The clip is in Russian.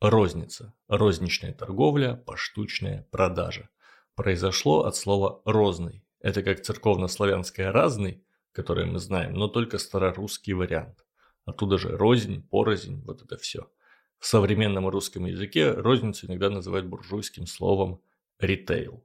Розница, розничная торговля, поштучная продажа. Произошло от слова «розный». Это как церковно-славянское «разный», которое мы знаем, но только старорусский вариант. Оттуда же рознь, порознь, вот это все. В современном русском языке розницу иногда называют буржуйским словом «ритейл».